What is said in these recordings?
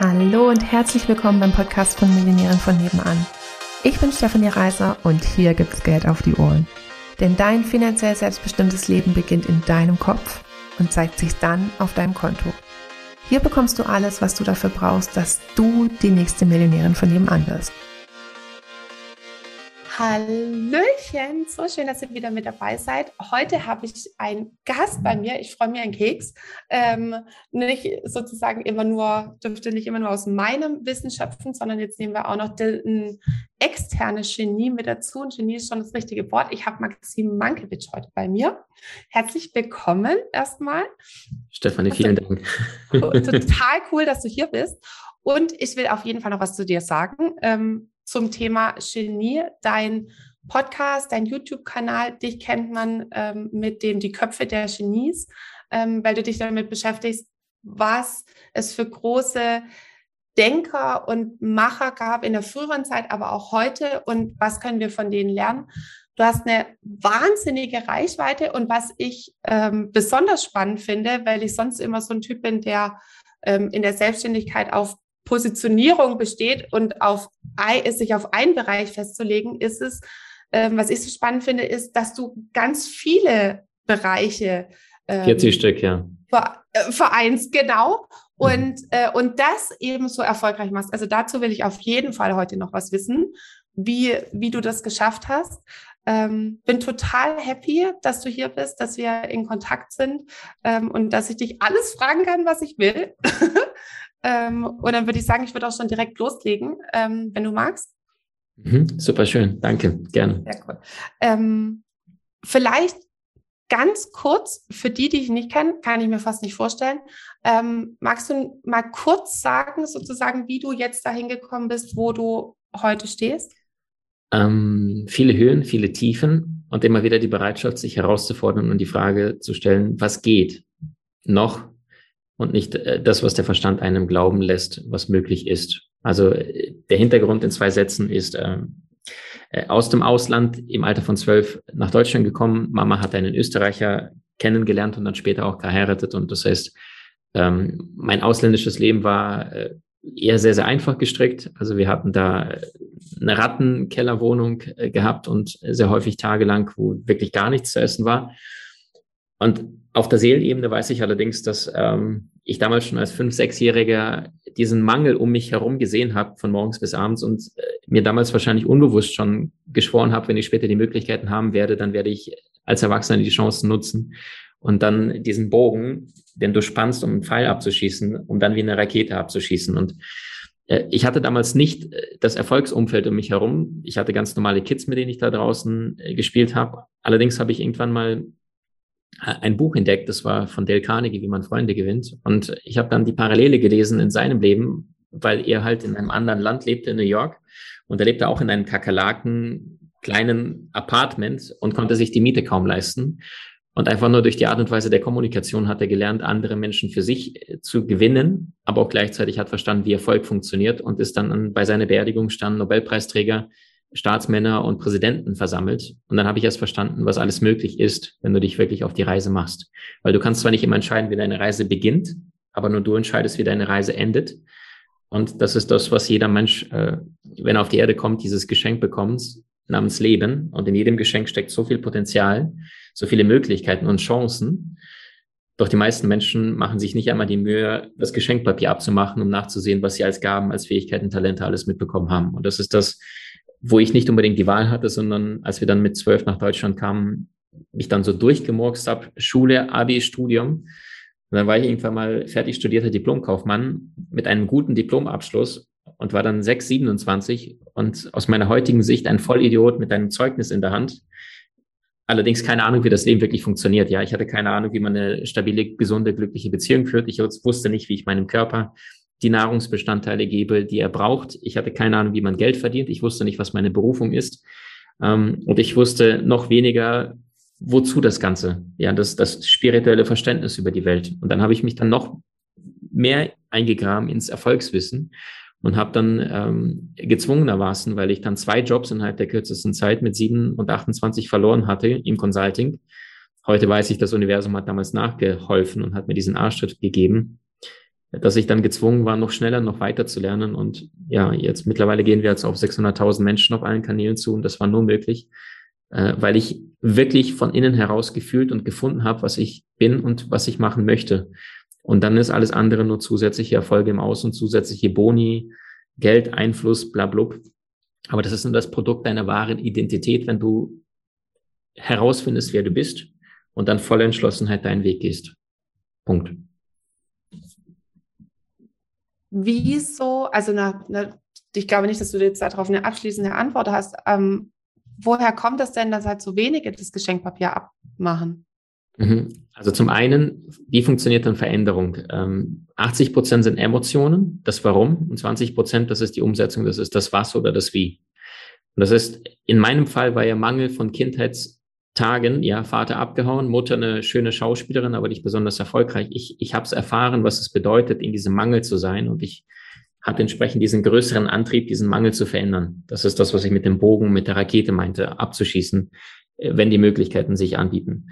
Hallo und herzlich willkommen beim Podcast von Millionären von nebenan. Ich bin Stefanie Reiser und hier gibt's Geld auf die Ohren. Denn dein finanziell selbstbestimmtes Leben beginnt in deinem Kopf und zeigt sich dann auf deinem Konto. Hier bekommst du alles, was du dafür brauchst, dass du die nächste Millionärin von nebenan wirst. Hallöchen, so schön, dass ihr wieder mit dabei seid. Heute habe ich einen Gast bei mir. Ich freue mich einen Keks. Ähm, nicht sozusagen immer nur, dürfte nicht immer nur aus meinem Wissen schöpfen, sondern jetzt nehmen wir auch noch ein externes Genie mit dazu. Und Genie ist schon das richtige Wort. Ich habe Maxim Mankiewicz heute bei mir. Herzlich willkommen erstmal. Stefanie, vielen Dank. Total cool, dass du hier bist. Und ich will auf jeden Fall noch was zu dir sagen. Ähm, zum Thema Genie. Dein Podcast, dein YouTube-Kanal, dich kennt man ähm, mit dem Die Köpfe der Genies, ähm, weil du dich damit beschäftigst, was es für große Denker und Macher gab in der früheren Zeit, aber auch heute und was können wir von denen lernen. Du hast eine wahnsinnige Reichweite und was ich ähm, besonders spannend finde, weil ich sonst immer so ein Typ bin, der ähm, in der Selbstständigkeit auf Positionierung besteht und auf sich auf einen Bereich festzulegen, ist es, ähm, was ich so spannend finde, ist, dass du ganz viele Bereiche ähm, 40 Stück, ja. Äh, vereinst, genau. Mhm. Und, äh, und das eben so erfolgreich machst. Also dazu will ich auf jeden Fall heute noch was wissen, wie, wie du das geschafft hast. Ähm, bin total happy, dass du hier bist, dass wir in Kontakt sind ähm, und dass ich dich alles fragen kann, was ich will. Ähm, und dann würde ich sagen, ich würde auch schon direkt loslegen, ähm, wenn du magst. Mhm, super schön, danke, gerne. Sehr cool. Ähm, vielleicht ganz kurz, für die, die ich nicht kenne, kann ich mir fast nicht vorstellen. Ähm, magst du mal kurz sagen, sozusagen, wie du jetzt dahin gekommen bist, wo du heute stehst? Ähm, viele Höhen, viele Tiefen und immer wieder die Bereitschaft, sich herauszufordern und die Frage zu stellen, was geht noch und nicht äh, das, was der Verstand einem glauben lässt, was möglich ist. Also äh, der Hintergrund in zwei Sätzen ist, äh, äh, aus dem Ausland im Alter von zwölf nach Deutschland gekommen. Mama hat einen Österreicher kennengelernt und dann später auch geheiratet. Und das heißt, ähm, mein ausländisches Leben war äh, eher sehr, sehr einfach gestrickt. Also wir hatten da eine Rattenkellerwohnung gehabt und sehr häufig tagelang, wo wirklich gar nichts zu essen war. Und auf der Seelenebene weiß ich allerdings, dass ähm, ich damals schon als fünf, sechsjähriger diesen Mangel um mich herum gesehen habe, von morgens bis abends und äh, mir damals wahrscheinlich unbewusst schon geschworen habe, wenn ich später die Möglichkeiten haben werde, dann werde ich als Erwachsener die Chancen nutzen und dann diesen Bogen, den du spannst, um einen Pfeil abzuschießen, um dann wie eine Rakete abzuschießen. Und äh, ich hatte damals nicht äh, das Erfolgsumfeld um mich herum. Ich hatte ganz normale Kids, mit denen ich da draußen äh, gespielt habe. Allerdings habe ich irgendwann mal ein Buch entdeckt, das war von Dale Carnegie, wie man Freunde gewinnt. Und ich habe dann die Parallele gelesen in seinem Leben, weil er halt in einem anderen Land lebte, in New York. Und er lebte auch in einem Kakerlaken kleinen Apartment und konnte sich die Miete kaum leisten. Und einfach nur durch die Art und Weise der Kommunikation hat er gelernt, andere Menschen für sich äh, zu gewinnen, aber auch gleichzeitig hat verstanden, wie Erfolg funktioniert und ist dann bei seiner Beerdigung stand Nobelpreisträger Staatsmänner und Präsidenten versammelt. Und dann habe ich erst verstanden, was alles möglich ist, wenn du dich wirklich auf die Reise machst. Weil du kannst zwar nicht immer entscheiden, wie deine Reise beginnt, aber nur du entscheidest, wie deine Reise endet. Und das ist das, was jeder Mensch, äh, wenn er auf die Erde kommt, dieses Geschenk bekommt, namens Leben. Und in jedem Geschenk steckt so viel Potenzial, so viele Möglichkeiten und Chancen. Doch die meisten Menschen machen sich nicht einmal die Mühe, das Geschenkpapier abzumachen, um nachzusehen, was sie als Gaben, als Fähigkeiten, Talente alles mitbekommen haben. Und das ist das, wo ich nicht unbedingt die Wahl hatte, sondern als wir dann mit zwölf nach Deutschland kamen, mich dann so durchgemurkst habe, Schule, Abi, Studium. Und dann war ich irgendwann mal fertig studierter Diplomkaufmann mit einem guten Diplomabschluss und war dann 6, 27 und aus meiner heutigen Sicht ein Vollidiot mit einem Zeugnis in der Hand. Allerdings keine Ahnung, wie das Leben wirklich funktioniert. Ja, ich hatte keine Ahnung, wie man eine stabile, gesunde, glückliche Beziehung führt. Ich wusste nicht, wie ich meinem Körper die Nahrungsbestandteile gebe, die er braucht. Ich hatte keine Ahnung, wie man Geld verdient. Ich wusste nicht, was meine Berufung ist. Ähm, und ich wusste noch weniger, wozu das Ganze. Ja, das, das spirituelle Verständnis über die Welt. Und dann habe ich mich dann noch mehr eingegraben ins Erfolgswissen und habe dann ähm, gezwungenermaßen, weil ich dann zwei Jobs innerhalb der kürzesten Zeit mit sieben und 28 verloren hatte im Consulting. Heute weiß ich, das Universum hat damals nachgeholfen und hat mir diesen Arschtritt gegeben dass ich dann gezwungen war, noch schneller, noch weiter zu lernen. Und ja, jetzt mittlerweile gehen wir jetzt auf 600.000 Menschen auf allen Kanälen zu und das war nur möglich, äh, weil ich wirklich von innen heraus gefühlt und gefunden habe, was ich bin und was ich machen möchte. Und dann ist alles andere nur zusätzliche Erfolge im Außen, zusätzliche Boni, Geld, Einfluss, bla, bla. Aber das ist nur das Produkt deiner wahren Identität, wenn du herausfindest, wer du bist und dann voller Entschlossenheit deinen Weg gehst. Punkt. Wieso, also na, na, ich glaube nicht, dass du jetzt darauf eine abschließende Antwort hast. Ähm, woher kommt das denn, dass halt so wenige das Geschenkpapier abmachen? Mhm. Also zum einen, wie funktioniert dann Veränderung? 80 ähm, Prozent sind Emotionen, das Warum, und 20 Prozent, das ist die Umsetzung, das ist das Was oder das Wie. Und das ist, in meinem Fall war ja Mangel von Kindheitstagen, ja, Vater abgehauen, Mutter eine schöne Schauspielerin, aber nicht besonders erfolgreich. Ich, ich habe es erfahren, was es bedeutet, in diesem Mangel zu sein und ich hatte entsprechend diesen größeren Antrieb, diesen Mangel zu verändern. Das ist das, was ich mit dem Bogen, mit der Rakete meinte, abzuschießen, äh, wenn die Möglichkeiten sich anbieten.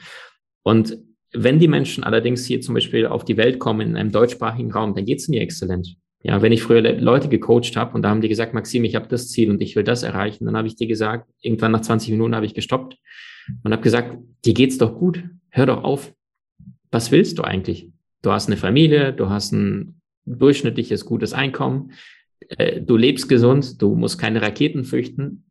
Und wenn die Menschen allerdings hier zum Beispiel auf die Welt kommen in einem deutschsprachigen Raum, dann geht es mir exzellent. Ja, wenn ich früher Leute gecoacht habe und da haben die gesagt, Maxim, ich habe das Ziel und ich will das erreichen, dann habe ich dir gesagt, irgendwann nach 20 Minuten habe ich gestoppt und habe gesagt, dir geht's doch gut, hör doch auf. Was willst du eigentlich? Du hast eine Familie, du hast ein durchschnittliches gutes Einkommen, äh, du lebst gesund, du musst keine Raketen fürchten,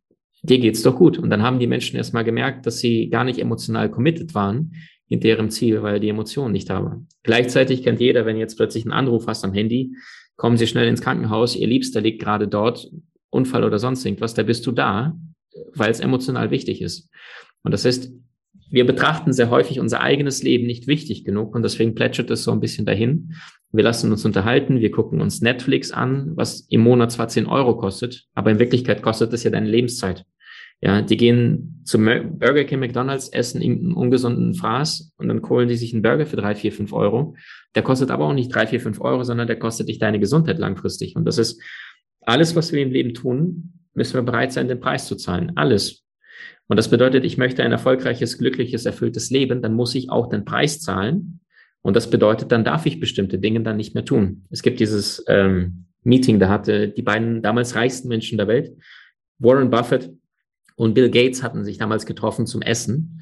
dir geht's doch gut. Und dann haben die Menschen erstmal gemerkt, dass sie gar nicht emotional committed waren, in deren Ziel, weil die Emotionen nicht da waren. Gleichzeitig kennt jeder, wenn jetzt plötzlich einen Anruf hast am Handy, kommen Sie schnell ins Krankenhaus, Ihr Liebster liegt gerade dort, Unfall oder sonst irgendwas, da bist du da, weil es emotional wichtig ist. Und das heißt, wir betrachten sehr häufig unser eigenes Leben nicht wichtig genug und deswegen plätschert es so ein bisschen dahin. Wir lassen uns unterhalten, wir gucken uns Netflix an, was im Monat zwar 10 Euro kostet, aber in Wirklichkeit kostet es ja deine Lebenszeit. Ja, die gehen zum Burger King, McDonalds, essen irgendeinen ungesunden Fraß und dann holen die sich einen Burger für drei, vier, fünf Euro. Der kostet aber auch nicht drei, vier, fünf Euro, sondern der kostet dich deine Gesundheit langfristig. Und das ist alles, was wir im Leben tun, müssen wir bereit sein, den Preis zu zahlen. Alles. Und das bedeutet, ich möchte ein erfolgreiches, glückliches, erfülltes Leben, dann muss ich auch den Preis zahlen. Und das bedeutet, dann darf ich bestimmte Dinge dann nicht mehr tun. Es gibt dieses ähm, Meeting, da hatte die beiden damals reichsten Menschen der Welt, Warren Buffett und Bill Gates hatten sich damals getroffen zum Essen.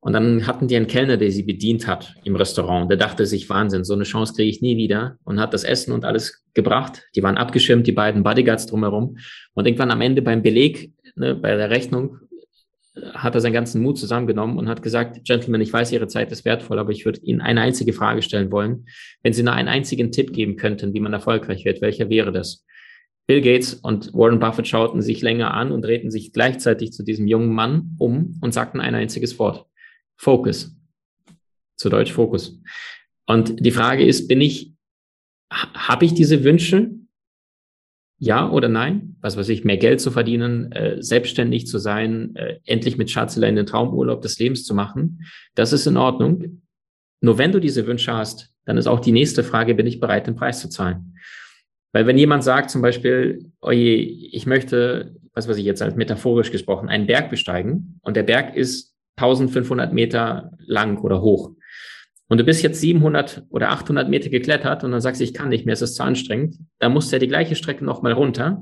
Und dann hatten die einen Kellner, der sie bedient hat im Restaurant. Der dachte sich, Wahnsinn, so eine Chance kriege ich nie wieder. Und hat das Essen und alles gebracht. Die waren abgeschirmt, die beiden Bodyguards drumherum. Und irgendwann am Ende beim Beleg, ne, bei der Rechnung, hat er seinen ganzen Mut zusammengenommen und hat gesagt, Gentlemen, ich weiß, Ihre Zeit ist wertvoll, aber ich würde Ihnen eine einzige Frage stellen wollen. Wenn Sie nur einen einzigen Tipp geben könnten, wie man erfolgreich wird, welcher wäre das? Bill Gates und Warren Buffett schauten sich länger an und drehten sich gleichzeitig zu diesem jungen Mann um und sagten ein einziges Wort. Focus. Zu Deutsch Fokus. Und die Frage ist, bin ich, habe ich diese Wünsche? Ja oder nein? Was weiß ich, mehr Geld zu verdienen, äh, selbstständig zu sein, äh, endlich mit Schatzelein den Traumurlaub des Lebens zu machen. Das ist in Ordnung. Nur wenn du diese Wünsche hast, dann ist auch die nächste Frage, bin ich bereit, den Preis zu zahlen? Weil wenn jemand sagt zum Beispiel, oje, ich möchte, was weiß ich jetzt als metaphorisch gesprochen, einen Berg besteigen und der Berg ist 1500 Meter lang oder hoch. Und du bist jetzt 700 oder 800 Meter geklettert und dann sagst du, ich kann nicht mehr, es ist zu anstrengend. Dann musst du ja die gleiche Strecke nochmal runter,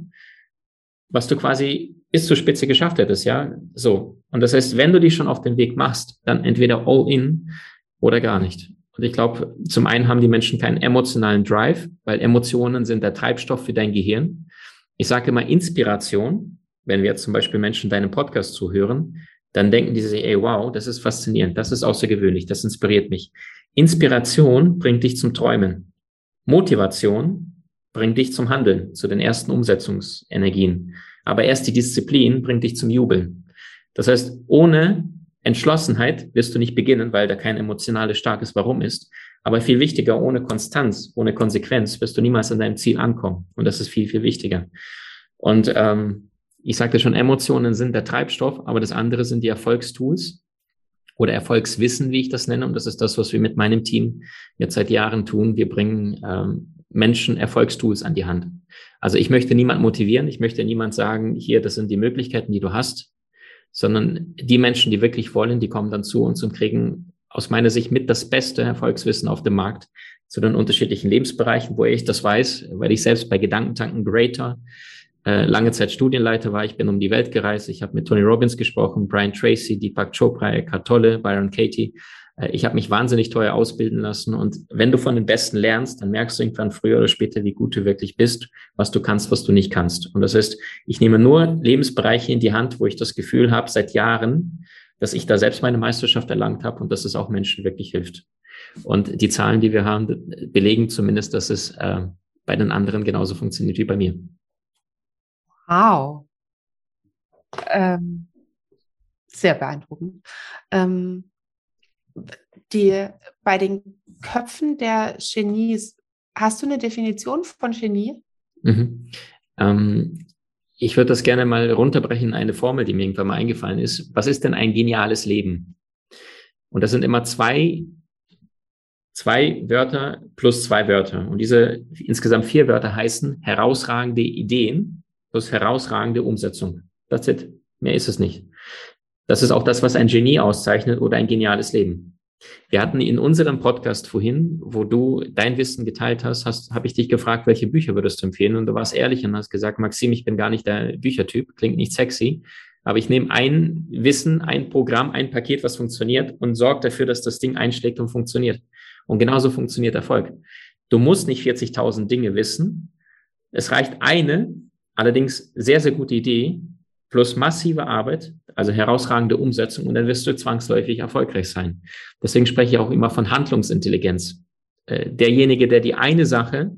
was du quasi bis zur Spitze geschafft hättest, ja? So. Und das heißt, wenn du dich schon auf den Weg machst, dann entweder all in oder gar nicht. Und ich glaube, zum einen haben die Menschen keinen emotionalen Drive, weil Emotionen sind der Treibstoff für dein Gehirn. Ich sage immer Inspiration. Wenn wir jetzt zum Beispiel Menschen deinem Podcast zuhören, dann denken die sich, ey, wow, das ist faszinierend, das ist außergewöhnlich, das inspiriert mich. Inspiration bringt dich zum Träumen. Motivation bringt dich zum Handeln, zu den ersten Umsetzungsenergien. Aber erst die Disziplin bringt dich zum Jubeln. Das heißt, ohne Entschlossenheit wirst du nicht beginnen, weil da kein emotionales starkes Warum ist. Aber viel wichtiger, ohne Konstanz, ohne Konsequenz wirst du niemals an deinem Ziel ankommen. Und das ist viel, viel wichtiger. Und ähm, ich sagte schon, Emotionen sind der Treibstoff, aber das andere sind die Erfolgstools oder Erfolgswissen, wie ich das nenne. Und das ist das, was wir mit meinem Team jetzt seit Jahren tun. Wir bringen ähm, Menschen Erfolgstools an die Hand. Also ich möchte niemand motivieren, ich möchte niemand sagen, hier, das sind die Möglichkeiten, die du hast sondern die Menschen, die wirklich wollen, die kommen dann zu uns und kriegen aus meiner Sicht mit das beste Erfolgswissen auf dem Markt, zu den unterschiedlichen Lebensbereichen, wo ich das weiß, weil ich selbst bei Gedankentanken Greater äh, lange Zeit Studienleiter war. Ich bin um die Welt gereist. Ich habe mit Tony Robbins gesprochen, Brian Tracy, Deepak Chopra, Eckhart Tolle, Byron Katie. Äh, ich habe mich wahnsinnig teuer ausbilden lassen. Und wenn du von den Besten lernst, dann merkst du irgendwann früher oder später, wie gut du wirklich bist, was du kannst, was du nicht kannst. Und das heißt, ich nehme nur Lebensbereiche in die Hand, wo ich das Gefühl habe, seit Jahren, dass ich da selbst meine Meisterschaft erlangt habe und dass es auch Menschen wirklich hilft. Und die Zahlen, die wir haben, belegen zumindest, dass es äh, bei den anderen genauso funktioniert wie bei mir. Wow. Ähm, sehr beeindruckend. Ähm, die, bei den Köpfen der Genies, hast du eine Definition von Genie? Mhm. Ähm, ich würde das gerne mal runterbrechen in eine Formel, die mir irgendwann mal eingefallen ist. Was ist denn ein geniales Leben? Und das sind immer zwei, zwei Wörter plus zwei Wörter. Und diese insgesamt vier Wörter heißen herausragende Ideen plus herausragende Umsetzung. Das ist Mehr ist es nicht. Das ist auch das, was ein Genie auszeichnet oder ein geniales Leben. Wir hatten in unserem Podcast vorhin, wo du dein Wissen geteilt hast, hast habe ich dich gefragt, welche Bücher würdest du empfehlen? Und du warst ehrlich und hast gesagt, Maxim, ich bin gar nicht der Büchertyp, klingt nicht sexy, aber ich nehme ein Wissen, ein Programm, ein Paket, was funktioniert und sorge dafür, dass das Ding einschlägt und funktioniert. Und genauso funktioniert Erfolg. Du musst nicht 40.000 Dinge wissen. Es reicht eine, allerdings sehr, sehr gute Idee, plus massive Arbeit, also herausragende Umsetzung und dann wirst du zwangsläufig erfolgreich sein. Deswegen spreche ich auch immer von Handlungsintelligenz. Äh, derjenige, der die eine Sache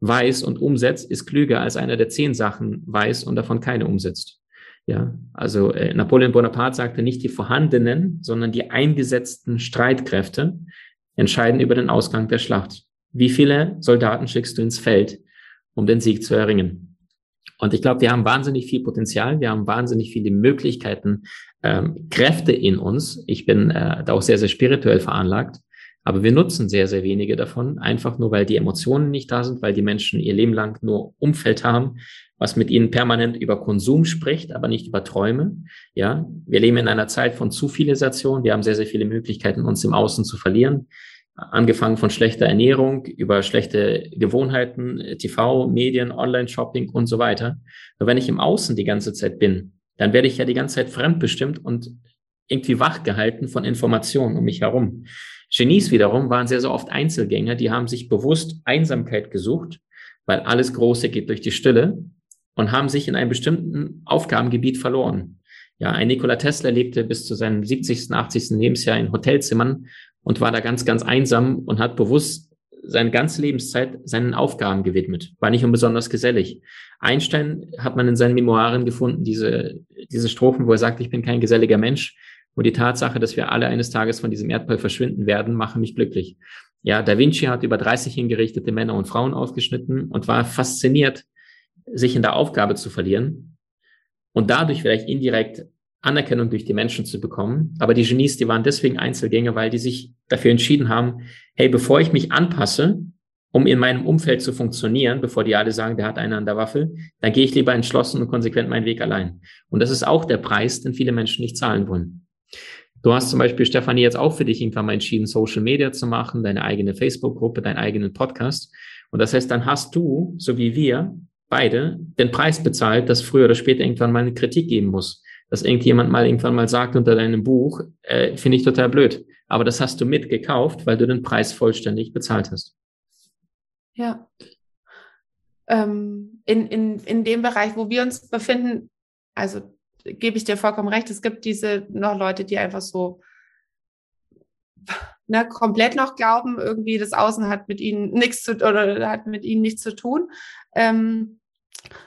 weiß und umsetzt, ist klüger als einer, der zehn Sachen weiß und davon keine umsetzt. Ja, also äh, Napoleon Bonaparte sagte nicht die vorhandenen, sondern die eingesetzten Streitkräfte entscheiden über den Ausgang der Schlacht. Wie viele Soldaten schickst du ins Feld, um den Sieg zu erringen? Und ich glaube, wir haben wahnsinnig viel Potenzial, wir haben wahnsinnig viele Möglichkeiten, ähm, Kräfte in uns. Ich bin äh, da auch sehr, sehr spirituell veranlagt, aber wir nutzen sehr, sehr wenige davon, einfach nur weil die Emotionen nicht da sind, weil die Menschen ihr Leben lang nur Umfeld haben, was mit ihnen permanent über Konsum spricht, aber nicht über Träume. Ja, wir leben in einer Zeit von Zivilisation. Wir haben sehr, sehr viele Möglichkeiten, uns im Außen zu verlieren angefangen von schlechter Ernährung über schlechte Gewohnheiten, TV, Medien, Online-Shopping und so weiter. Nur wenn ich im Außen die ganze Zeit bin, dann werde ich ja die ganze Zeit fremdbestimmt und irgendwie wachgehalten von Informationen um mich herum. Genies wiederum waren sehr, sehr oft Einzelgänger, die haben sich bewusst Einsamkeit gesucht, weil alles Große geht durch die Stille und haben sich in einem bestimmten Aufgabengebiet verloren. Ja, ein Nikola Tesla lebte bis zu seinem 70., 80. Lebensjahr in Hotelzimmern und war da ganz, ganz einsam und hat bewusst seine ganze Lebenszeit seinen Aufgaben gewidmet, war nicht besonders gesellig. Einstein hat man in seinen Memoiren gefunden, diese, diese Strophen, wo er sagt, ich bin kein geselliger Mensch. Und die Tatsache, dass wir alle eines Tages von diesem Erdball verschwinden werden, mache mich glücklich. Ja, Da Vinci hat über 30 hingerichtete Männer und Frauen aufgeschnitten und war fasziniert, sich in der Aufgabe zu verlieren und dadurch vielleicht indirekt Anerkennung durch die Menschen zu bekommen. Aber die Genies, die waren deswegen Einzelgänger, weil die sich dafür entschieden haben, hey, bevor ich mich anpasse, um in meinem Umfeld zu funktionieren, bevor die alle sagen, der hat eine an der Waffe, dann gehe ich lieber entschlossen und konsequent meinen Weg allein. Und das ist auch der Preis, den viele Menschen nicht zahlen wollen. Du hast zum Beispiel, Stefanie, jetzt auch für dich irgendwann mal entschieden, Social Media zu machen, deine eigene Facebook-Gruppe, deinen eigenen Podcast. Und das heißt, dann hast du, so wie wir, beide, den Preis bezahlt, dass früher oder später irgendwann mal eine Kritik geben muss dass irgendjemand mal irgendwann mal sagt unter deinem Buch, äh, finde ich total blöd. Aber das hast du mitgekauft, weil du den Preis vollständig bezahlt hast. Ja. Ähm, in, in, in dem Bereich, wo wir uns befinden, also gebe ich dir vollkommen recht, es gibt diese noch Leute, die einfach so ne, komplett noch glauben, irgendwie das Außen hat mit ihnen nichts zu oder hat mit ihnen nichts zu tun. Ähm,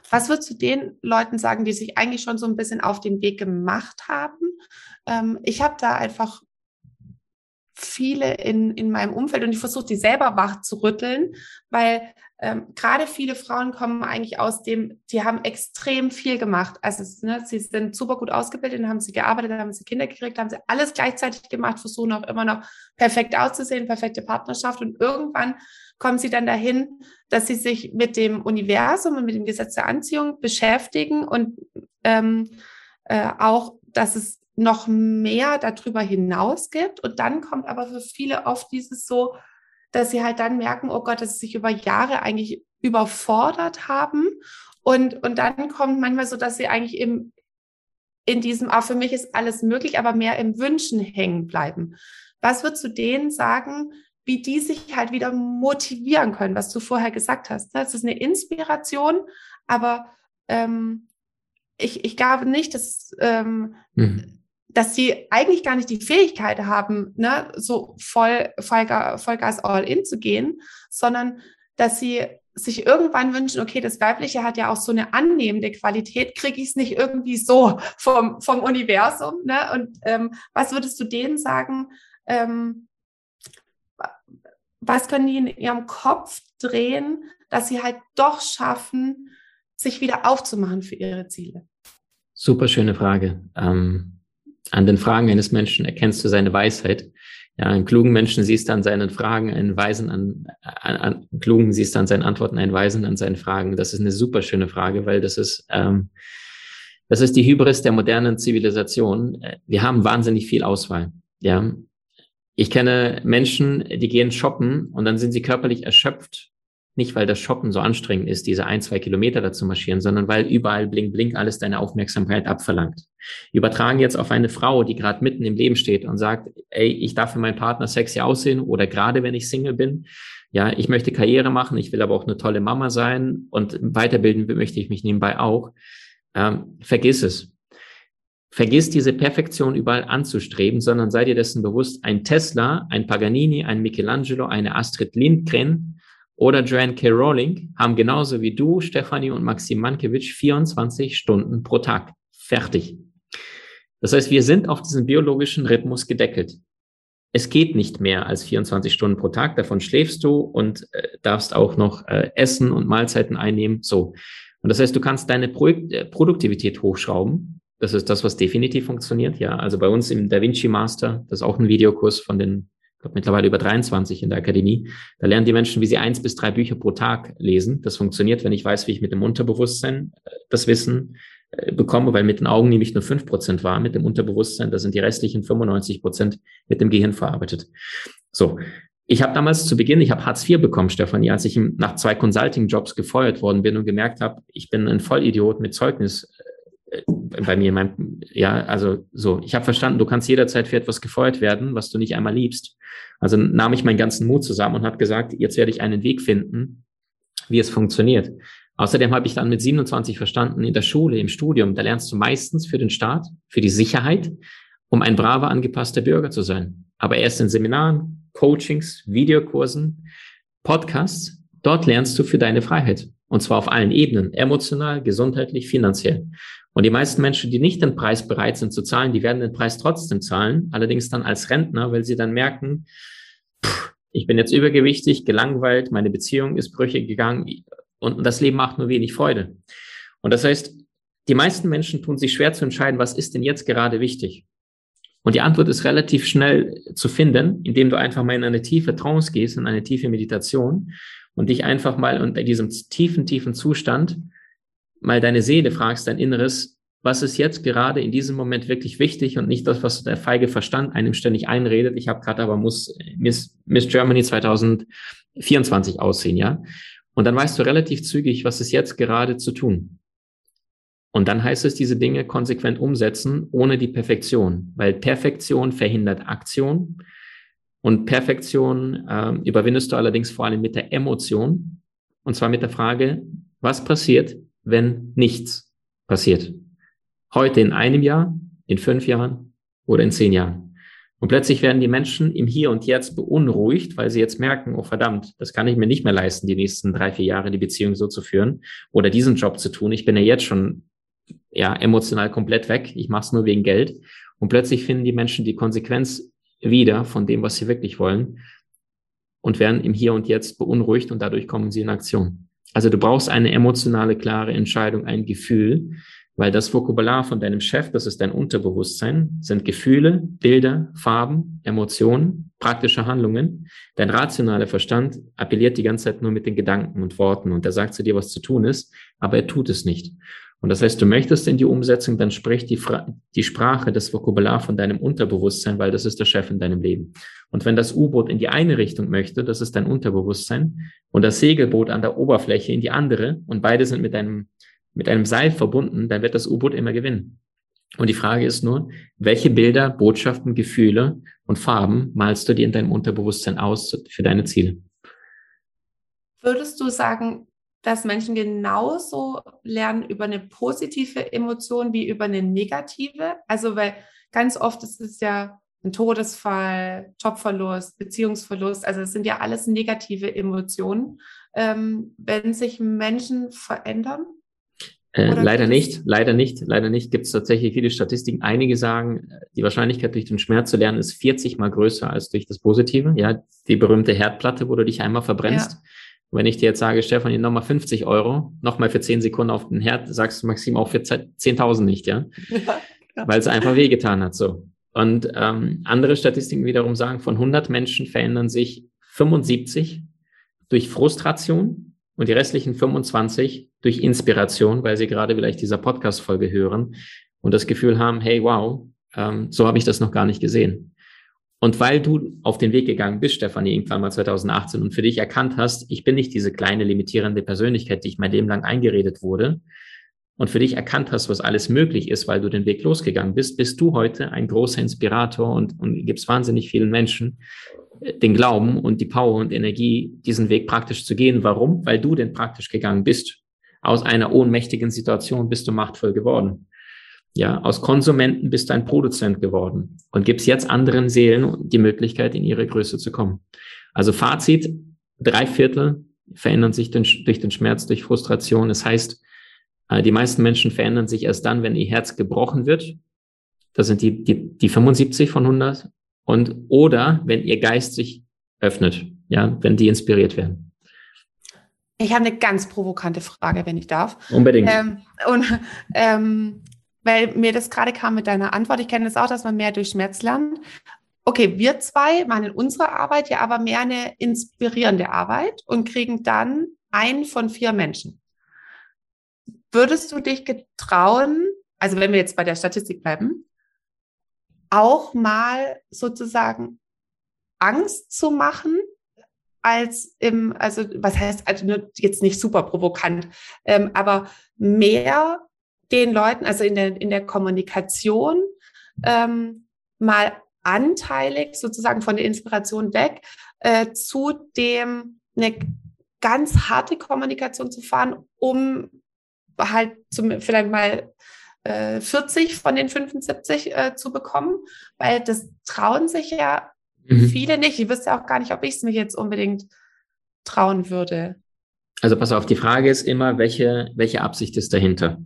was würdest du den Leuten sagen, die sich eigentlich schon so ein bisschen auf den Weg gemacht haben? Ähm, ich habe da einfach viele in, in meinem Umfeld und ich versuche die selber wach zu rütteln, weil ähm, gerade viele Frauen kommen eigentlich aus dem, die haben extrem viel gemacht. Also ne, sie sind super gut ausgebildet, haben sie gearbeitet, haben sie Kinder gekriegt, haben sie alles gleichzeitig gemacht, versuchen auch immer noch perfekt auszusehen, perfekte Partnerschaft und irgendwann kommen sie dann dahin, dass sie sich mit dem Universum und mit dem Gesetz der Anziehung beschäftigen und ähm, äh, auch, dass es noch mehr darüber hinaus gibt. Und dann kommt aber für viele oft dieses so, dass sie halt dann merken, oh Gott, dass sie sich über Jahre eigentlich überfordert haben. Und, und dann kommt manchmal so, dass sie eigentlich im, in diesem, ah, für mich ist alles möglich, aber mehr im Wünschen hängen bleiben. Was würdest du denen sagen, wie die sich halt wieder motivieren können, was du vorher gesagt hast? Das ist eine Inspiration, aber ähm, ich, ich glaube nicht, dass, ähm, mhm. dass sie eigentlich gar nicht die Fähigkeit haben, ne, so voll, Vollgas, Vollgas all in zu gehen, sondern dass sie sich irgendwann wünschen, okay, das Weibliche hat ja auch so eine annehmende Qualität, kriege ich es nicht irgendwie so vom, vom Universum. Ne? Und ähm, was würdest du denen sagen? Ähm, was können die in ihrem Kopf drehen, dass sie halt doch schaffen, sich wieder aufzumachen für ihre Ziele? Super schöne Frage. Ähm, an den Fragen eines Menschen erkennst du seine Weisheit. Ja, einen klugen Menschen siehst du an seinen Fragen, einen Weisen an, an, an klugen siehst du an seinen Antworten, einen Weisen an seinen Fragen. Das ist eine super schöne Frage, weil das ist, ähm, das ist die Hybris der modernen Zivilisation. Wir haben wahnsinnig viel Auswahl. Ja, ich kenne Menschen, die gehen shoppen und dann sind sie körperlich erschöpft. Nicht, weil das Shoppen so anstrengend ist, diese ein, zwei Kilometer dazu marschieren, sondern weil überall blink, blink alles deine Aufmerksamkeit abverlangt. Übertragen jetzt auf eine Frau, die gerade mitten im Leben steht und sagt, ey, ich darf für meinen Partner sexy aussehen oder gerade wenn ich Single bin, ja, ich möchte Karriere machen, ich will aber auch eine tolle Mama sein und weiterbilden möchte ich mich nebenbei auch. Ähm, vergiss es. Vergiss diese Perfektion überall anzustreben, sondern sei dir dessen bewusst, ein Tesla, ein Paganini, ein Michelangelo, eine Astrid Lindgren oder Joanne K. Rowling haben genauso wie du, Stefanie und Maxim Mankiewicz 24 Stunden pro Tag. Fertig. Das heißt, wir sind auf diesen biologischen Rhythmus gedeckelt. Es geht nicht mehr als 24 Stunden pro Tag. Davon schläfst du und äh, darfst auch noch äh, essen und Mahlzeiten einnehmen. So. Und das heißt, du kannst deine Pro äh, Produktivität hochschrauben das ist das, was definitiv funktioniert. Ja, also bei uns im Da Vinci Master, das ist auch ein Videokurs von den, ich glaube mittlerweile über 23 in der Akademie. Da lernen die Menschen, wie sie eins bis drei Bücher pro Tag lesen. Das funktioniert, wenn ich weiß, wie ich mit dem Unterbewusstsein äh, das Wissen äh, bekomme, weil mit den Augen nämlich nur fünf Prozent war, mit dem Unterbewusstsein, da sind die restlichen 95 Prozent mit dem Gehirn verarbeitet. So. Ich habe damals zu Beginn, ich habe Hartz IV bekommen, Stefanie, als ich nach zwei Consulting-Jobs gefeuert worden bin und gemerkt habe, ich bin ein Vollidiot mit Zeugnis äh, bei mir, mein, ja, also so, ich habe verstanden, du kannst jederzeit für etwas gefeuert werden, was du nicht einmal liebst. Also nahm ich meinen ganzen Mut zusammen und habe gesagt, jetzt werde ich einen Weg finden, wie es funktioniert. Außerdem habe ich dann mit 27 verstanden, in der Schule, im Studium, da lernst du meistens für den Staat, für die Sicherheit, um ein braver, angepasster Bürger zu sein. Aber erst in Seminaren, Coachings, Videokursen, Podcasts, dort lernst du für deine Freiheit. Und zwar auf allen Ebenen, emotional, gesundheitlich, finanziell. Und die meisten Menschen, die nicht den Preis bereit sind zu zahlen, die werden den Preis trotzdem zahlen, allerdings dann als Rentner, weil sie dann merken, pff, ich bin jetzt übergewichtig, gelangweilt, meine Beziehung ist brüchig gegangen und das Leben macht nur wenig Freude. Und das heißt, die meisten Menschen tun sich schwer zu entscheiden, was ist denn jetzt gerade wichtig? Und die Antwort ist relativ schnell zu finden, indem du einfach mal in eine tiefe Trance gehst, in eine tiefe Meditation und dich einfach mal unter diesem tiefen, tiefen Zustand mal deine Seele fragst, dein Inneres, was ist jetzt gerade in diesem Moment wirklich wichtig und nicht das, was der feige Verstand einem ständig einredet. Ich habe gerade aber muss Miss, Miss Germany 2024 aussehen, ja. Und dann weißt du relativ zügig, was ist jetzt gerade zu tun. Und dann heißt es, diese Dinge konsequent umsetzen, ohne die Perfektion, weil Perfektion verhindert Aktion und Perfektion äh, überwindest du allerdings vor allem mit der Emotion und zwar mit der Frage, was passiert, wenn nichts passiert. Heute in einem Jahr, in fünf Jahren oder in zehn Jahren. Und plötzlich werden die Menschen im Hier und Jetzt beunruhigt, weil sie jetzt merken, oh verdammt, das kann ich mir nicht mehr leisten, die nächsten drei, vier Jahre die Beziehung so zu führen oder diesen Job zu tun. Ich bin ja jetzt schon ja emotional komplett weg. Ich mache es nur wegen Geld. Und plötzlich finden die Menschen die Konsequenz wieder von dem, was sie wirklich wollen und werden im Hier und Jetzt beunruhigt und dadurch kommen sie in Aktion. Also du brauchst eine emotionale, klare Entscheidung, ein Gefühl, weil das Vokabular von deinem Chef, das ist dein Unterbewusstsein, sind Gefühle, Bilder, Farben, Emotionen, praktische Handlungen. Dein rationaler Verstand appelliert die ganze Zeit nur mit den Gedanken und Worten und er sagt zu dir, was zu tun ist, aber er tut es nicht. Und das heißt, du möchtest in die Umsetzung, dann sprich die, Fra die Sprache, das Vokabular von deinem Unterbewusstsein, weil das ist der Chef in deinem Leben. Und wenn das U-Boot in die eine Richtung möchte, das ist dein Unterbewusstsein, und das Segelboot an der Oberfläche in die andere, und beide sind mit einem, mit einem Seil verbunden, dann wird das U-Boot immer gewinnen. Und die Frage ist nur, welche Bilder, Botschaften, Gefühle und Farben malst du dir in deinem Unterbewusstsein aus für deine Ziele? Würdest du sagen, dass Menschen genauso lernen über eine positive Emotion wie über eine negative? Also, weil ganz oft ist es ja ein Todesfall, Jobverlust, Beziehungsverlust, also es sind ja alles negative Emotionen. Ähm, wenn sich Menschen verändern? Äh, leider nicht, leider nicht, leider nicht. Gibt es tatsächlich viele Statistiken. Einige sagen, die Wahrscheinlichkeit durch den Schmerz zu lernen ist 40 mal größer als durch das Positive. Ja, die berühmte Herdplatte, wo du dich einmal verbrennst. Ja. Wenn ich dir jetzt sage, Stefan, hier nochmal 50 Euro, nochmal für 10 Sekunden auf den Herd, sagst du Maxim auch für 10.000 nicht, ja? ja Weil es einfach wehgetan hat, so. Und ähm, andere Statistiken wiederum sagen, von 100 Menschen verändern sich 75 durch Frustration und die restlichen 25 durch Inspiration, weil sie gerade vielleicht dieser Podcast-Folge hören und das Gefühl haben, hey, wow, ähm, so habe ich das noch gar nicht gesehen. Und weil du auf den Weg gegangen bist, Stefanie, irgendwann mal 2018 und für dich erkannt hast, ich bin nicht diese kleine limitierende Persönlichkeit, die ich mein Leben lang eingeredet wurde, und für dich erkannt hast, was alles möglich ist, weil du den Weg losgegangen bist, bist du heute ein großer Inspirator und, und gibst wahnsinnig vielen Menschen den Glauben und die Power und Energie, diesen Weg praktisch zu gehen. Warum? Weil du den praktisch gegangen bist. Aus einer ohnmächtigen Situation bist du machtvoll geworden. Ja, aus Konsumenten bist du ein Produzent geworden und gibst jetzt anderen Seelen die Möglichkeit, in ihre Größe zu kommen. Also Fazit, drei Viertel verändern sich durch den Schmerz, durch Frustration. Das heißt, äh, die meisten Menschen verändern sich erst dann, wenn ihr Herz gebrochen wird. Das sind die, die, die 75 von 100 und oder wenn ihr Geist sich öffnet, ja, wenn die inspiriert werden. Ich habe eine ganz provokante Frage, wenn ich darf. Unbedingt. Ähm, und ähm, weil mir das gerade kam mit deiner Antwort, ich kenne das auch, dass man mehr durch Schmerz lernt. Okay, wir zwei machen in unserer Arbeit ja aber mehr eine inspirierende Arbeit und kriegen dann einen von vier Menschen. Würdest du dich getrauen, also wenn wir jetzt bei der Statistik bleiben, auch mal sozusagen Angst zu machen, als im, also was heißt, also jetzt nicht super provokant, ähm, aber mehr den Leuten, also in der, in der Kommunikation, ähm, mal anteilig sozusagen von der Inspiration weg, äh, zu dem eine ganz harte Kommunikation zu fahren, um halt zum, vielleicht mal 40 äh, von den 75 äh, zu bekommen, weil das trauen sich ja mhm. viele nicht. Ich wüsste auch gar nicht, ob ich es mir jetzt unbedingt trauen würde. Also pass auf, die Frage ist immer, welche, welche Absicht ist dahinter?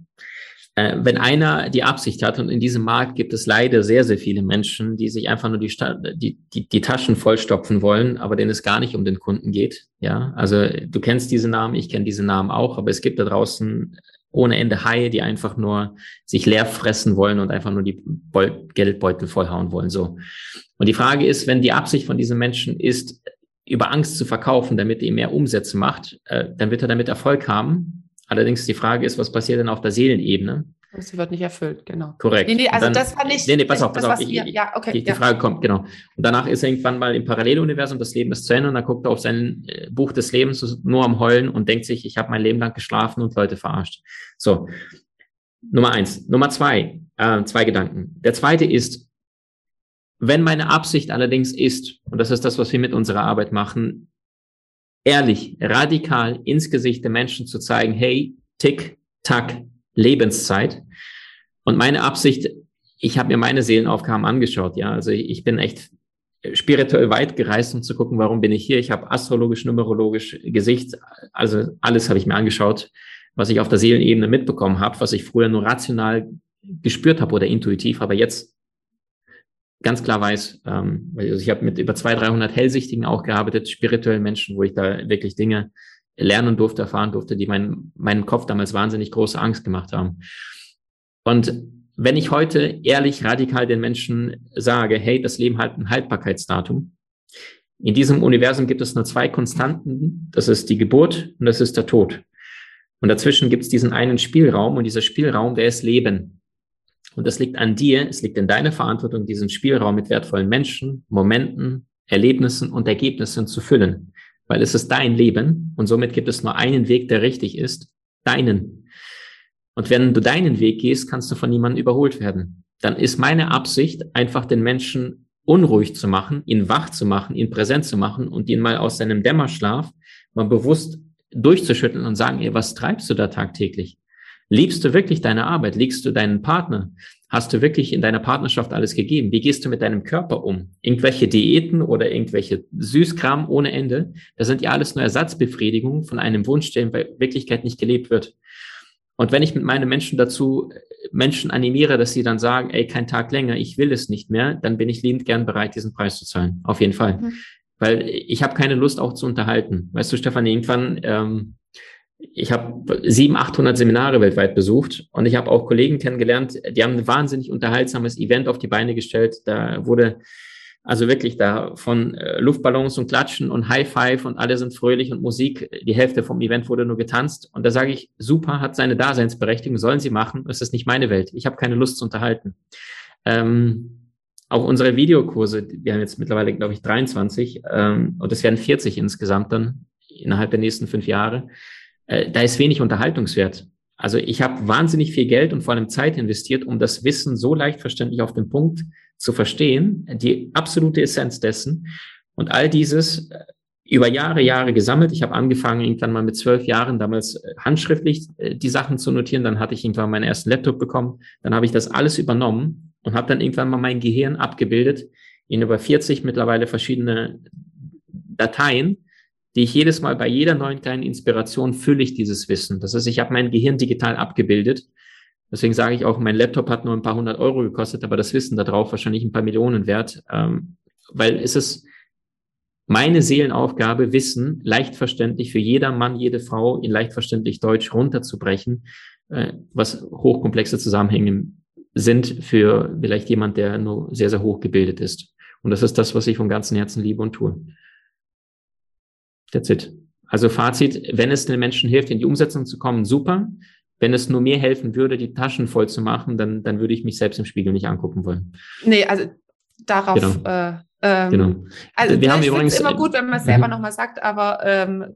Äh, wenn einer die Absicht hat, und in diesem Markt gibt es leider sehr, sehr viele Menschen, die sich einfach nur die, die, die, die Taschen vollstopfen wollen, aber denen es gar nicht um den Kunden geht. Ja, also du kennst diese Namen, ich kenne diese Namen auch, aber es gibt da draußen ohne Ende Haie, die einfach nur sich leer fressen wollen und einfach nur die Bol Geldbeutel vollhauen wollen. So. Und die Frage ist, wenn die Absicht von diesem Menschen ist, über Angst zu verkaufen, damit er mehr Umsätze macht, äh, dann wird er damit Erfolg haben. Allerdings die Frage ist, was passiert denn auf der Seelenebene? Sie wird nicht erfüllt, genau. Korrekt. Nee, nee, also dann, das war nicht. Nee, nee, pass auf, pass das, auf. Ich, ja, okay. Die, die ja. Frage kommt, genau. Und danach ist er irgendwann mal im Paralleluniversum, das Leben ist zu Ende und dann guckt er auf sein äh, Buch des Lebens nur am Heulen und denkt sich, ich habe mein Leben lang geschlafen und Leute verarscht. So. Nummer eins. Nummer zwei, äh, zwei Gedanken. Der zweite ist, wenn meine Absicht allerdings ist, und das ist das, was wir mit unserer Arbeit machen, ehrlich, radikal ins Gesicht der Menschen zu zeigen, hey, tick, tack, Lebenszeit. Und meine Absicht, ich habe mir meine Seelenaufgaben angeschaut, ja. Also ich bin echt spirituell weit gereist, um zu gucken, warum bin ich hier. Ich habe astrologisch, numerologisch, Gesicht, also alles habe ich mir angeschaut, was ich auf der Seelenebene mitbekommen habe, was ich früher nur rational gespürt habe oder intuitiv, aber jetzt ganz klar weiß, ähm, also ich habe mit über 200, 300 Hellsichtigen auch gearbeitet, spirituellen Menschen, wo ich da wirklich Dinge lernen durfte, erfahren durfte, die mein, meinem Kopf damals wahnsinnig große Angst gemacht haben. Und wenn ich heute ehrlich radikal den Menschen sage, hey, das Leben hat ein Haltbarkeitsdatum, in diesem Universum gibt es nur zwei Konstanten, das ist die Geburt und das ist der Tod. Und dazwischen gibt es diesen einen Spielraum und dieser Spielraum, der ist Leben. Und das liegt an dir, es liegt in deiner Verantwortung, diesen Spielraum mit wertvollen Menschen, Momenten, Erlebnissen und Ergebnissen zu füllen. Weil es ist dein Leben und somit gibt es nur einen Weg, der richtig ist, deinen. Und wenn du deinen Weg gehst, kannst du von niemandem überholt werden. Dann ist meine Absicht, einfach den Menschen unruhig zu machen, ihn wach zu machen, ihn präsent zu machen und ihn mal aus seinem Dämmerschlaf mal bewusst durchzuschütteln und sagen, ey, was treibst du da tagtäglich? Liebst du wirklich deine Arbeit? Liebst du deinen Partner? Hast du wirklich in deiner Partnerschaft alles gegeben? Wie gehst du mit deinem Körper um? Irgendwelche Diäten oder irgendwelche Süßkram ohne Ende, das sind ja alles nur Ersatzbefriedigungen von einem Wunsch, der in Wirklichkeit nicht gelebt wird. Und wenn ich mit meinen Menschen dazu Menschen animiere, dass sie dann sagen, ey, kein Tag länger, ich will es nicht mehr, dann bin ich liebend gern bereit, diesen Preis zu zahlen. Auf jeden Fall. Mhm. Weil ich habe keine Lust auch zu unterhalten. Weißt du, Stefan, irgendwann, ähm, ich habe sieben, 800 Seminare weltweit besucht und ich habe auch Kollegen kennengelernt, die haben ein wahnsinnig unterhaltsames Event auf die Beine gestellt. Da wurde also wirklich da von äh, Luftballons und Klatschen und High Five und alle sind fröhlich und Musik. Die Hälfte vom Event wurde nur getanzt. Und da sage ich, super, hat seine Daseinsberechtigung, sollen sie machen. Es ist nicht meine Welt. Ich habe keine Lust zu unterhalten. Ähm, auch unsere Videokurse, wir haben jetzt mittlerweile, glaube ich, 23 ähm, und es werden 40 insgesamt dann innerhalb der nächsten fünf Jahre. Äh, da ist wenig Unterhaltungswert. Also ich habe wahnsinnig viel Geld und vor allem Zeit investiert, um das Wissen so leicht verständlich auf den Punkt zu verstehen, die absolute Essenz dessen. Und all dieses äh, über Jahre, Jahre gesammelt. Ich habe angefangen, irgendwann mal mit zwölf Jahren damals äh, handschriftlich die Sachen zu notieren. Dann hatte ich irgendwann meinen ersten Laptop bekommen. Dann habe ich das alles übernommen und habe dann irgendwann mal mein Gehirn abgebildet in über 40 mittlerweile verschiedene Dateien, die ich jedes Mal bei jeder neuen kleinen Inspiration fülle ich dieses Wissen. Das heißt, ich habe mein Gehirn digital abgebildet. Deswegen sage ich auch, mein Laptop hat nur ein paar hundert Euro gekostet, aber das Wissen da drauf wahrscheinlich ein paar Millionen wert, ähm, weil es ist meine Seelenaufgabe, Wissen leicht verständlich für jeder Mann, jede Frau in leicht verständlich Deutsch runterzubrechen, äh, was hochkomplexe Zusammenhänge sind für vielleicht jemand, der nur sehr, sehr hoch gebildet ist. Und das ist das, was ich von ganzem Herzen liebe und tue. That's it. Also Fazit, wenn es den Menschen hilft, in die Umsetzung zu kommen, super. Wenn es nur mir helfen würde, die Taschen voll zu machen, dann, dann würde ich mich selbst im Spiegel nicht angucken wollen. Nee, also darauf. Genau. Äh, ähm, genau. Also wir haben übrigens immer gut, wenn man es selber mhm. nochmal sagt, aber ähm,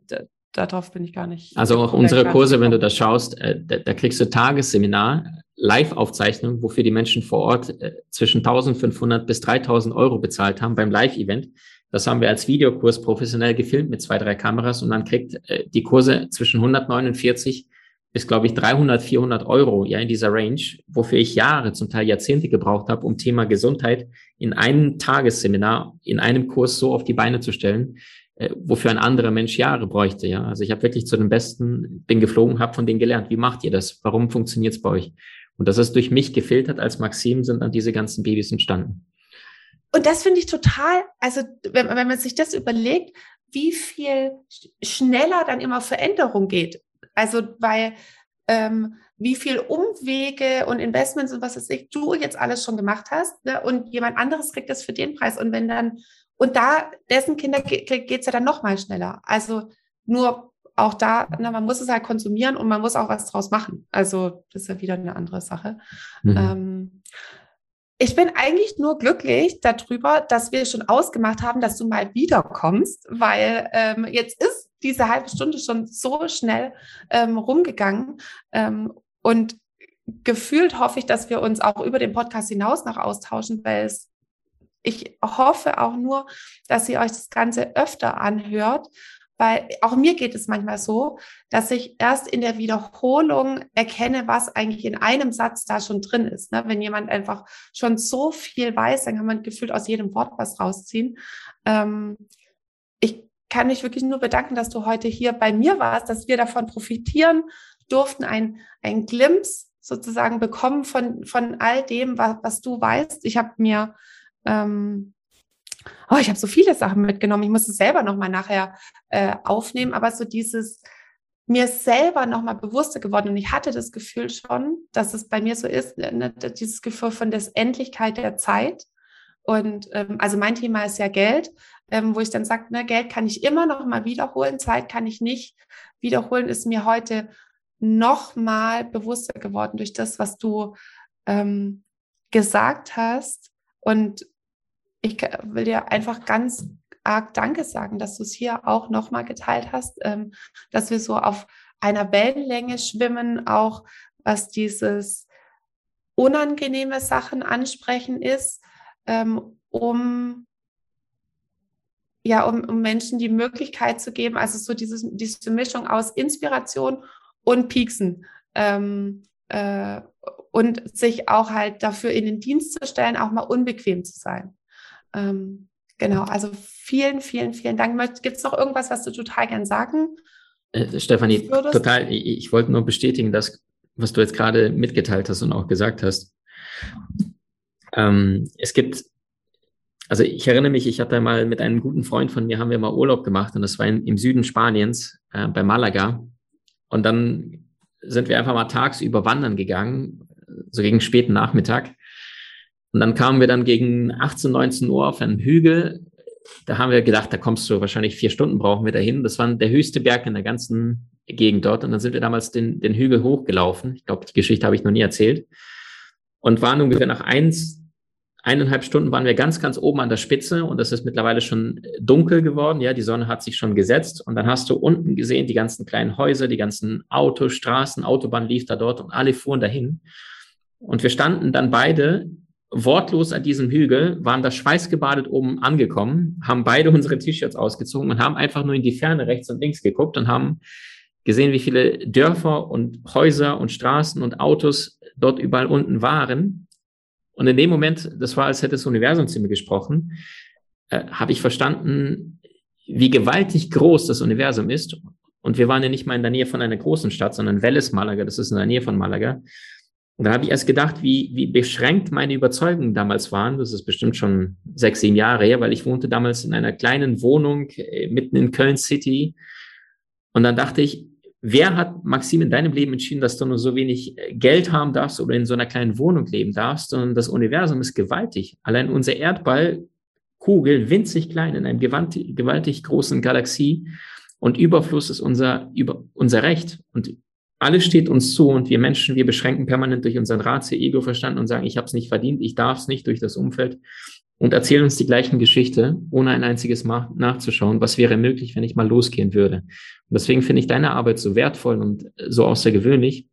darauf bin ich gar nicht. Also auch unsere Kurse, wenn du das schaust, äh, da, da, kriegst du Tagesseminar, Live-Aufzeichnung, wofür die Menschen vor Ort äh, zwischen 1500 bis 3000 Euro bezahlt haben beim Live-Event. Das haben wir als Videokurs professionell gefilmt mit zwei, drei Kameras und man kriegt äh, die Kurse zwischen 149 bis, glaube ich, 300, 400 Euro, ja, in dieser Range, wofür ich Jahre, zum Teil Jahrzehnte gebraucht habe, um Thema Gesundheit in einem Tagesseminar, in einem Kurs so auf die Beine zu stellen, äh, wofür ein anderer Mensch Jahre bräuchte, ja. Also ich habe wirklich zu den Besten, bin geflogen, habe von denen gelernt. Wie macht ihr das? Warum funktioniert es bei euch? Und das ist durch mich gefiltert als Maxim, sind dann diese ganzen Babys entstanden. Und das finde ich total, also wenn, wenn man sich das überlegt, wie viel schneller dann immer Veränderung geht. Also weil ähm, wie viel Umwege und Investments und was weiß ich, du jetzt alles schon gemacht hast ne? und jemand anderes kriegt das für den Preis. Und wenn dann, und da, dessen Kinder geht es ja dann noch mal schneller. Also nur auch da, ne, man muss es halt konsumieren und man muss auch was draus machen. Also das ist ja wieder eine andere Sache. Mhm. Ähm, ich bin eigentlich nur glücklich darüber, dass wir schon ausgemacht haben, dass du mal wiederkommst, weil ähm, jetzt ist diese halbe Stunde schon so schnell ähm, rumgegangen. Ähm, und gefühlt hoffe ich, dass wir uns auch über den Podcast hinaus noch austauschen, weil es, ich hoffe auch nur, dass ihr euch das Ganze öfter anhört, weil auch mir geht es manchmal so, dass ich erst in der Wiederholung erkenne, was eigentlich in einem Satz da schon drin ist. Ne? Wenn jemand einfach schon so viel weiß, dann kann man gefühlt aus jedem Wort was rausziehen. Ähm, ich kann mich wirklich nur bedanken, dass du heute hier bei mir warst, dass wir davon profitieren durften, ein, ein Glimpse sozusagen bekommen von, von all dem, was, was du weißt. Ich habe mir ähm, oh, ich habe so viele Sachen mitgenommen, ich muss es selber nochmal nachher äh, aufnehmen, aber so dieses mir selber nochmal bewusster geworden und ich hatte das Gefühl schon, dass es bei mir so ist, ne, ne dieses Gefühl von der Endlichkeit der Zeit. Und ähm, also mein Thema ist ja Geld, ähm, wo ich dann sage, ne, Geld kann ich immer noch mal wiederholen, Zeit kann ich nicht wiederholen, ist mir heute noch mal bewusster geworden durch das, was du ähm, gesagt hast. Und ich will dir einfach ganz arg Danke sagen, dass du es hier auch noch mal geteilt hast, ähm, dass wir so auf einer Wellenlänge schwimmen, auch was dieses unangenehme Sachen ansprechen ist, ähm, um ja, um, um Menschen die Möglichkeit zu geben, also so dieses, diese Mischung aus Inspiration und Pieksen ähm, äh, und sich auch halt dafür in den Dienst zu stellen, auch mal unbequem zu sein. Ähm, genau, also vielen, vielen, vielen Dank. Gibt es noch irgendwas, was du total gern sagen äh, Stefanie, total. Ich, ich wollte nur bestätigen, dass, was du jetzt gerade mitgeteilt hast und auch gesagt hast. Ähm, es gibt, also ich erinnere mich, ich hatte mal mit einem guten Freund von mir, haben wir mal Urlaub gemacht und das war in, im Süden Spaniens, äh, bei Malaga. Und dann sind wir einfach mal tagsüber wandern gegangen, so gegen späten Nachmittag. Und dann kamen wir dann gegen 18, 19 Uhr auf einen Hügel da haben wir gedacht, da kommst du wahrscheinlich vier Stunden brauchen wir dahin. Das war der höchste Berg in der ganzen Gegend dort. Und dann sind wir damals den, den Hügel hochgelaufen. Ich glaube, die Geschichte habe ich noch nie erzählt. Und waren ungefähr nach eins, eineinhalb Stunden waren wir ganz, ganz oben an der Spitze und es ist mittlerweile schon dunkel geworden. Ja, die Sonne hat sich schon gesetzt und dann hast du unten gesehen die ganzen kleinen Häuser, die ganzen Autos, Straßen, Autobahn lief da dort und alle fuhren dahin. Und wir standen dann beide wortlos an diesem Hügel, waren da schweißgebadet oben angekommen, haben beide unsere T-Shirts ausgezogen und haben einfach nur in die Ferne rechts und links geguckt und haben gesehen, wie viele Dörfer und Häuser und Straßen und Autos dort überall unten waren. Und in dem Moment, das war, als hätte das Universum zu mir gesprochen, äh, habe ich verstanden, wie gewaltig groß das Universum ist. Und wir waren ja nicht mal in der Nähe von einer großen Stadt, sondern Welles, Malaga, das ist in der Nähe von Malaga. Und da habe ich erst gedacht, wie, wie beschränkt meine Überzeugungen damals waren. Das ist bestimmt schon sechs, sieben Jahre her, weil ich wohnte damals in einer kleinen Wohnung äh, mitten in Köln City. Und dann dachte ich, wer hat, Maxim, in deinem Leben entschieden, dass du nur so wenig äh, Geld haben darfst oder in so einer kleinen Wohnung leben darfst? Und das Universum ist gewaltig. Allein unser Erdballkugel, winzig klein, in einem gewaltig, gewaltig großen Galaxie. Und Überfluss ist unser, über, unser Recht. Und alles steht uns zu und wir Menschen, wir beschränken permanent durch unseren Ratio, Ego-Verstand und sagen, ich habe es nicht verdient, ich darf es nicht durch das Umfeld und erzählen uns die gleichen Geschichte, ohne ein einziges Mal nachzuschauen, was wäre möglich, wenn ich mal losgehen würde. Und deswegen finde ich deine Arbeit so wertvoll und so außergewöhnlich.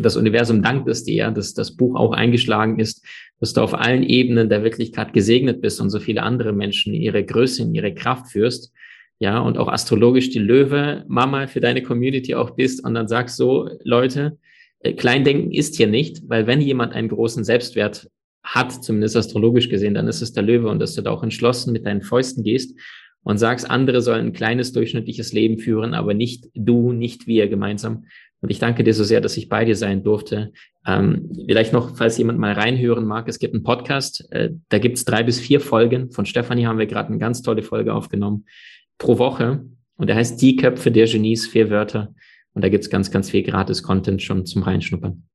Das Universum dankt es dir, dass das Buch auch eingeschlagen ist, dass du auf allen Ebenen der Wirklichkeit gesegnet bist und so viele andere Menschen in ihre Größe, in ihre Kraft führst ja, und auch astrologisch die Löwe, Mama für deine Community auch bist und dann sagst so, Leute, äh, Kleindenken ist hier nicht, weil wenn jemand einen großen Selbstwert hat, zumindest astrologisch gesehen, dann ist es der Löwe und dass du da auch entschlossen mit deinen Fäusten gehst und sagst, andere sollen ein kleines durchschnittliches Leben führen, aber nicht du, nicht wir gemeinsam. Und ich danke dir so sehr, dass ich bei dir sein durfte. Ähm, vielleicht noch, falls jemand mal reinhören mag, es gibt einen Podcast, äh, da gibt's drei bis vier Folgen. Von Stefanie haben wir gerade eine ganz tolle Folge aufgenommen pro Woche. Und der heißt Die Köpfe der Genies, vier Wörter. Und da gibt's ganz, ganz viel Gratis-Content schon zum Reinschnuppern.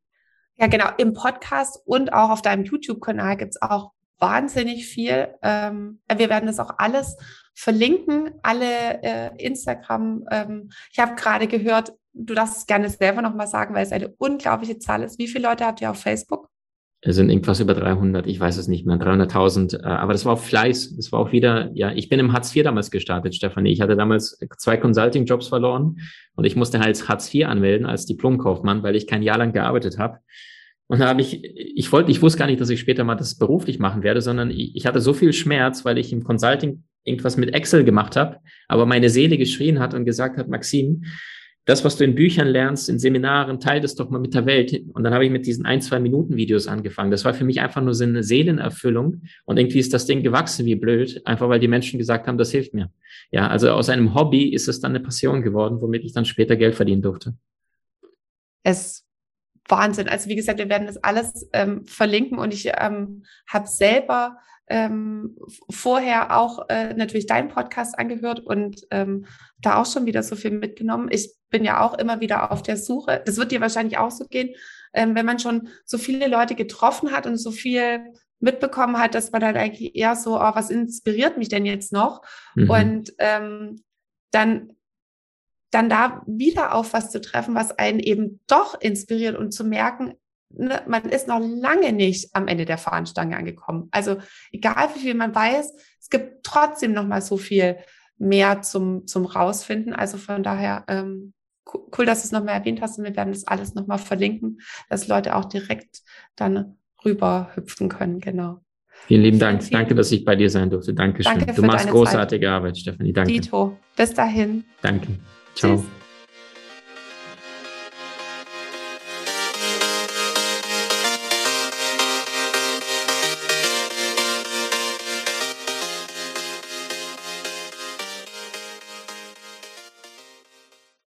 Ja, genau. Im Podcast und auch auf deinem YouTube-Kanal gibt's auch wahnsinnig viel. Ähm, wir werden das auch alles verlinken, alle äh, Instagram. Ähm, ich habe gerade gehört, du darfst es gerne selber nochmal sagen, weil es eine unglaubliche Zahl ist. Wie viele Leute habt ihr auf Facebook? Es sind irgendwas über 300, ich weiß es nicht mehr, 300.000. Äh, aber das war auch Fleiß. Das war auch wieder, ja, ich bin im Hartz IV damals gestartet, Stefanie. Ich hatte damals zwei Consulting-Jobs verloren und ich musste halt Hartz IV anmelden als Diplomkaufmann, weil ich kein Jahr lang gearbeitet habe. Und da habe ich, ich wollte, ich wusste gar nicht, dass ich später mal das beruflich machen werde, sondern ich, ich hatte so viel Schmerz, weil ich im Consulting irgendwas mit Excel gemacht habe, aber meine Seele geschrien hat und gesagt hat, Maxim, das, was du in Büchern lernst, in Seminaren, teile das doch mal mit der Welt. Und dann habe ich mit diesen ein, zwei Minuten Videos angefangen. Das war für mich einfach nur so eine Seelenerfüllung. Und irgendwie ist das Ding gewachsen wie blöd, einfach weil die Menschen gesagt haben, das hilft mir. Ja, also aus einem Hobby ist es dann eine Passion geworden, womit ich dann später Geld verdienen durfte. Es Wahnsinn. Also wie gesagt, wir werden das alles ähm, verlinken und ich ähm, habe selber ähm, vorher auch äh, natürlich deinen Podcast angehört und ähm, da auch schon wieder so viel mitgenommen. Ich bin ja auch immer wieder auf der Suche. Das wird dir wahrscheinlich auch so gehen, ähm, wenn man schon so viele Leute getroffen hat und so viel mitbekommen hat, dass man dann eigentlich eher so, oh, was inspiriert mich denn jetzt noch? Mhm. Und ähm, dann dann da wieder auf was zu treffen, was einen eben doch inspiriert und zu merken, ne, man ist noch lange nicht am Ende der Fahnenstange angekommen. Also egal wie viel man weiß, es gibt trotzdem noch mal so viel mehr zum, zum rausfinden. Also von daher ähm, cool, dass du es nochmal erwähnt hast und wir werden das alles nochmal verlinken, dass Leute auch direkt dann rüber hüpfen können. Genau. Vielen lieben Dank. Vielen, Danke, dass ich bei dir sein durfte. Dankeschön. Danke du machst großartige Zeit. Arbeit, Stefanie. Danke. Dito. Bis dahin. Danke. Ciao. Tschüss.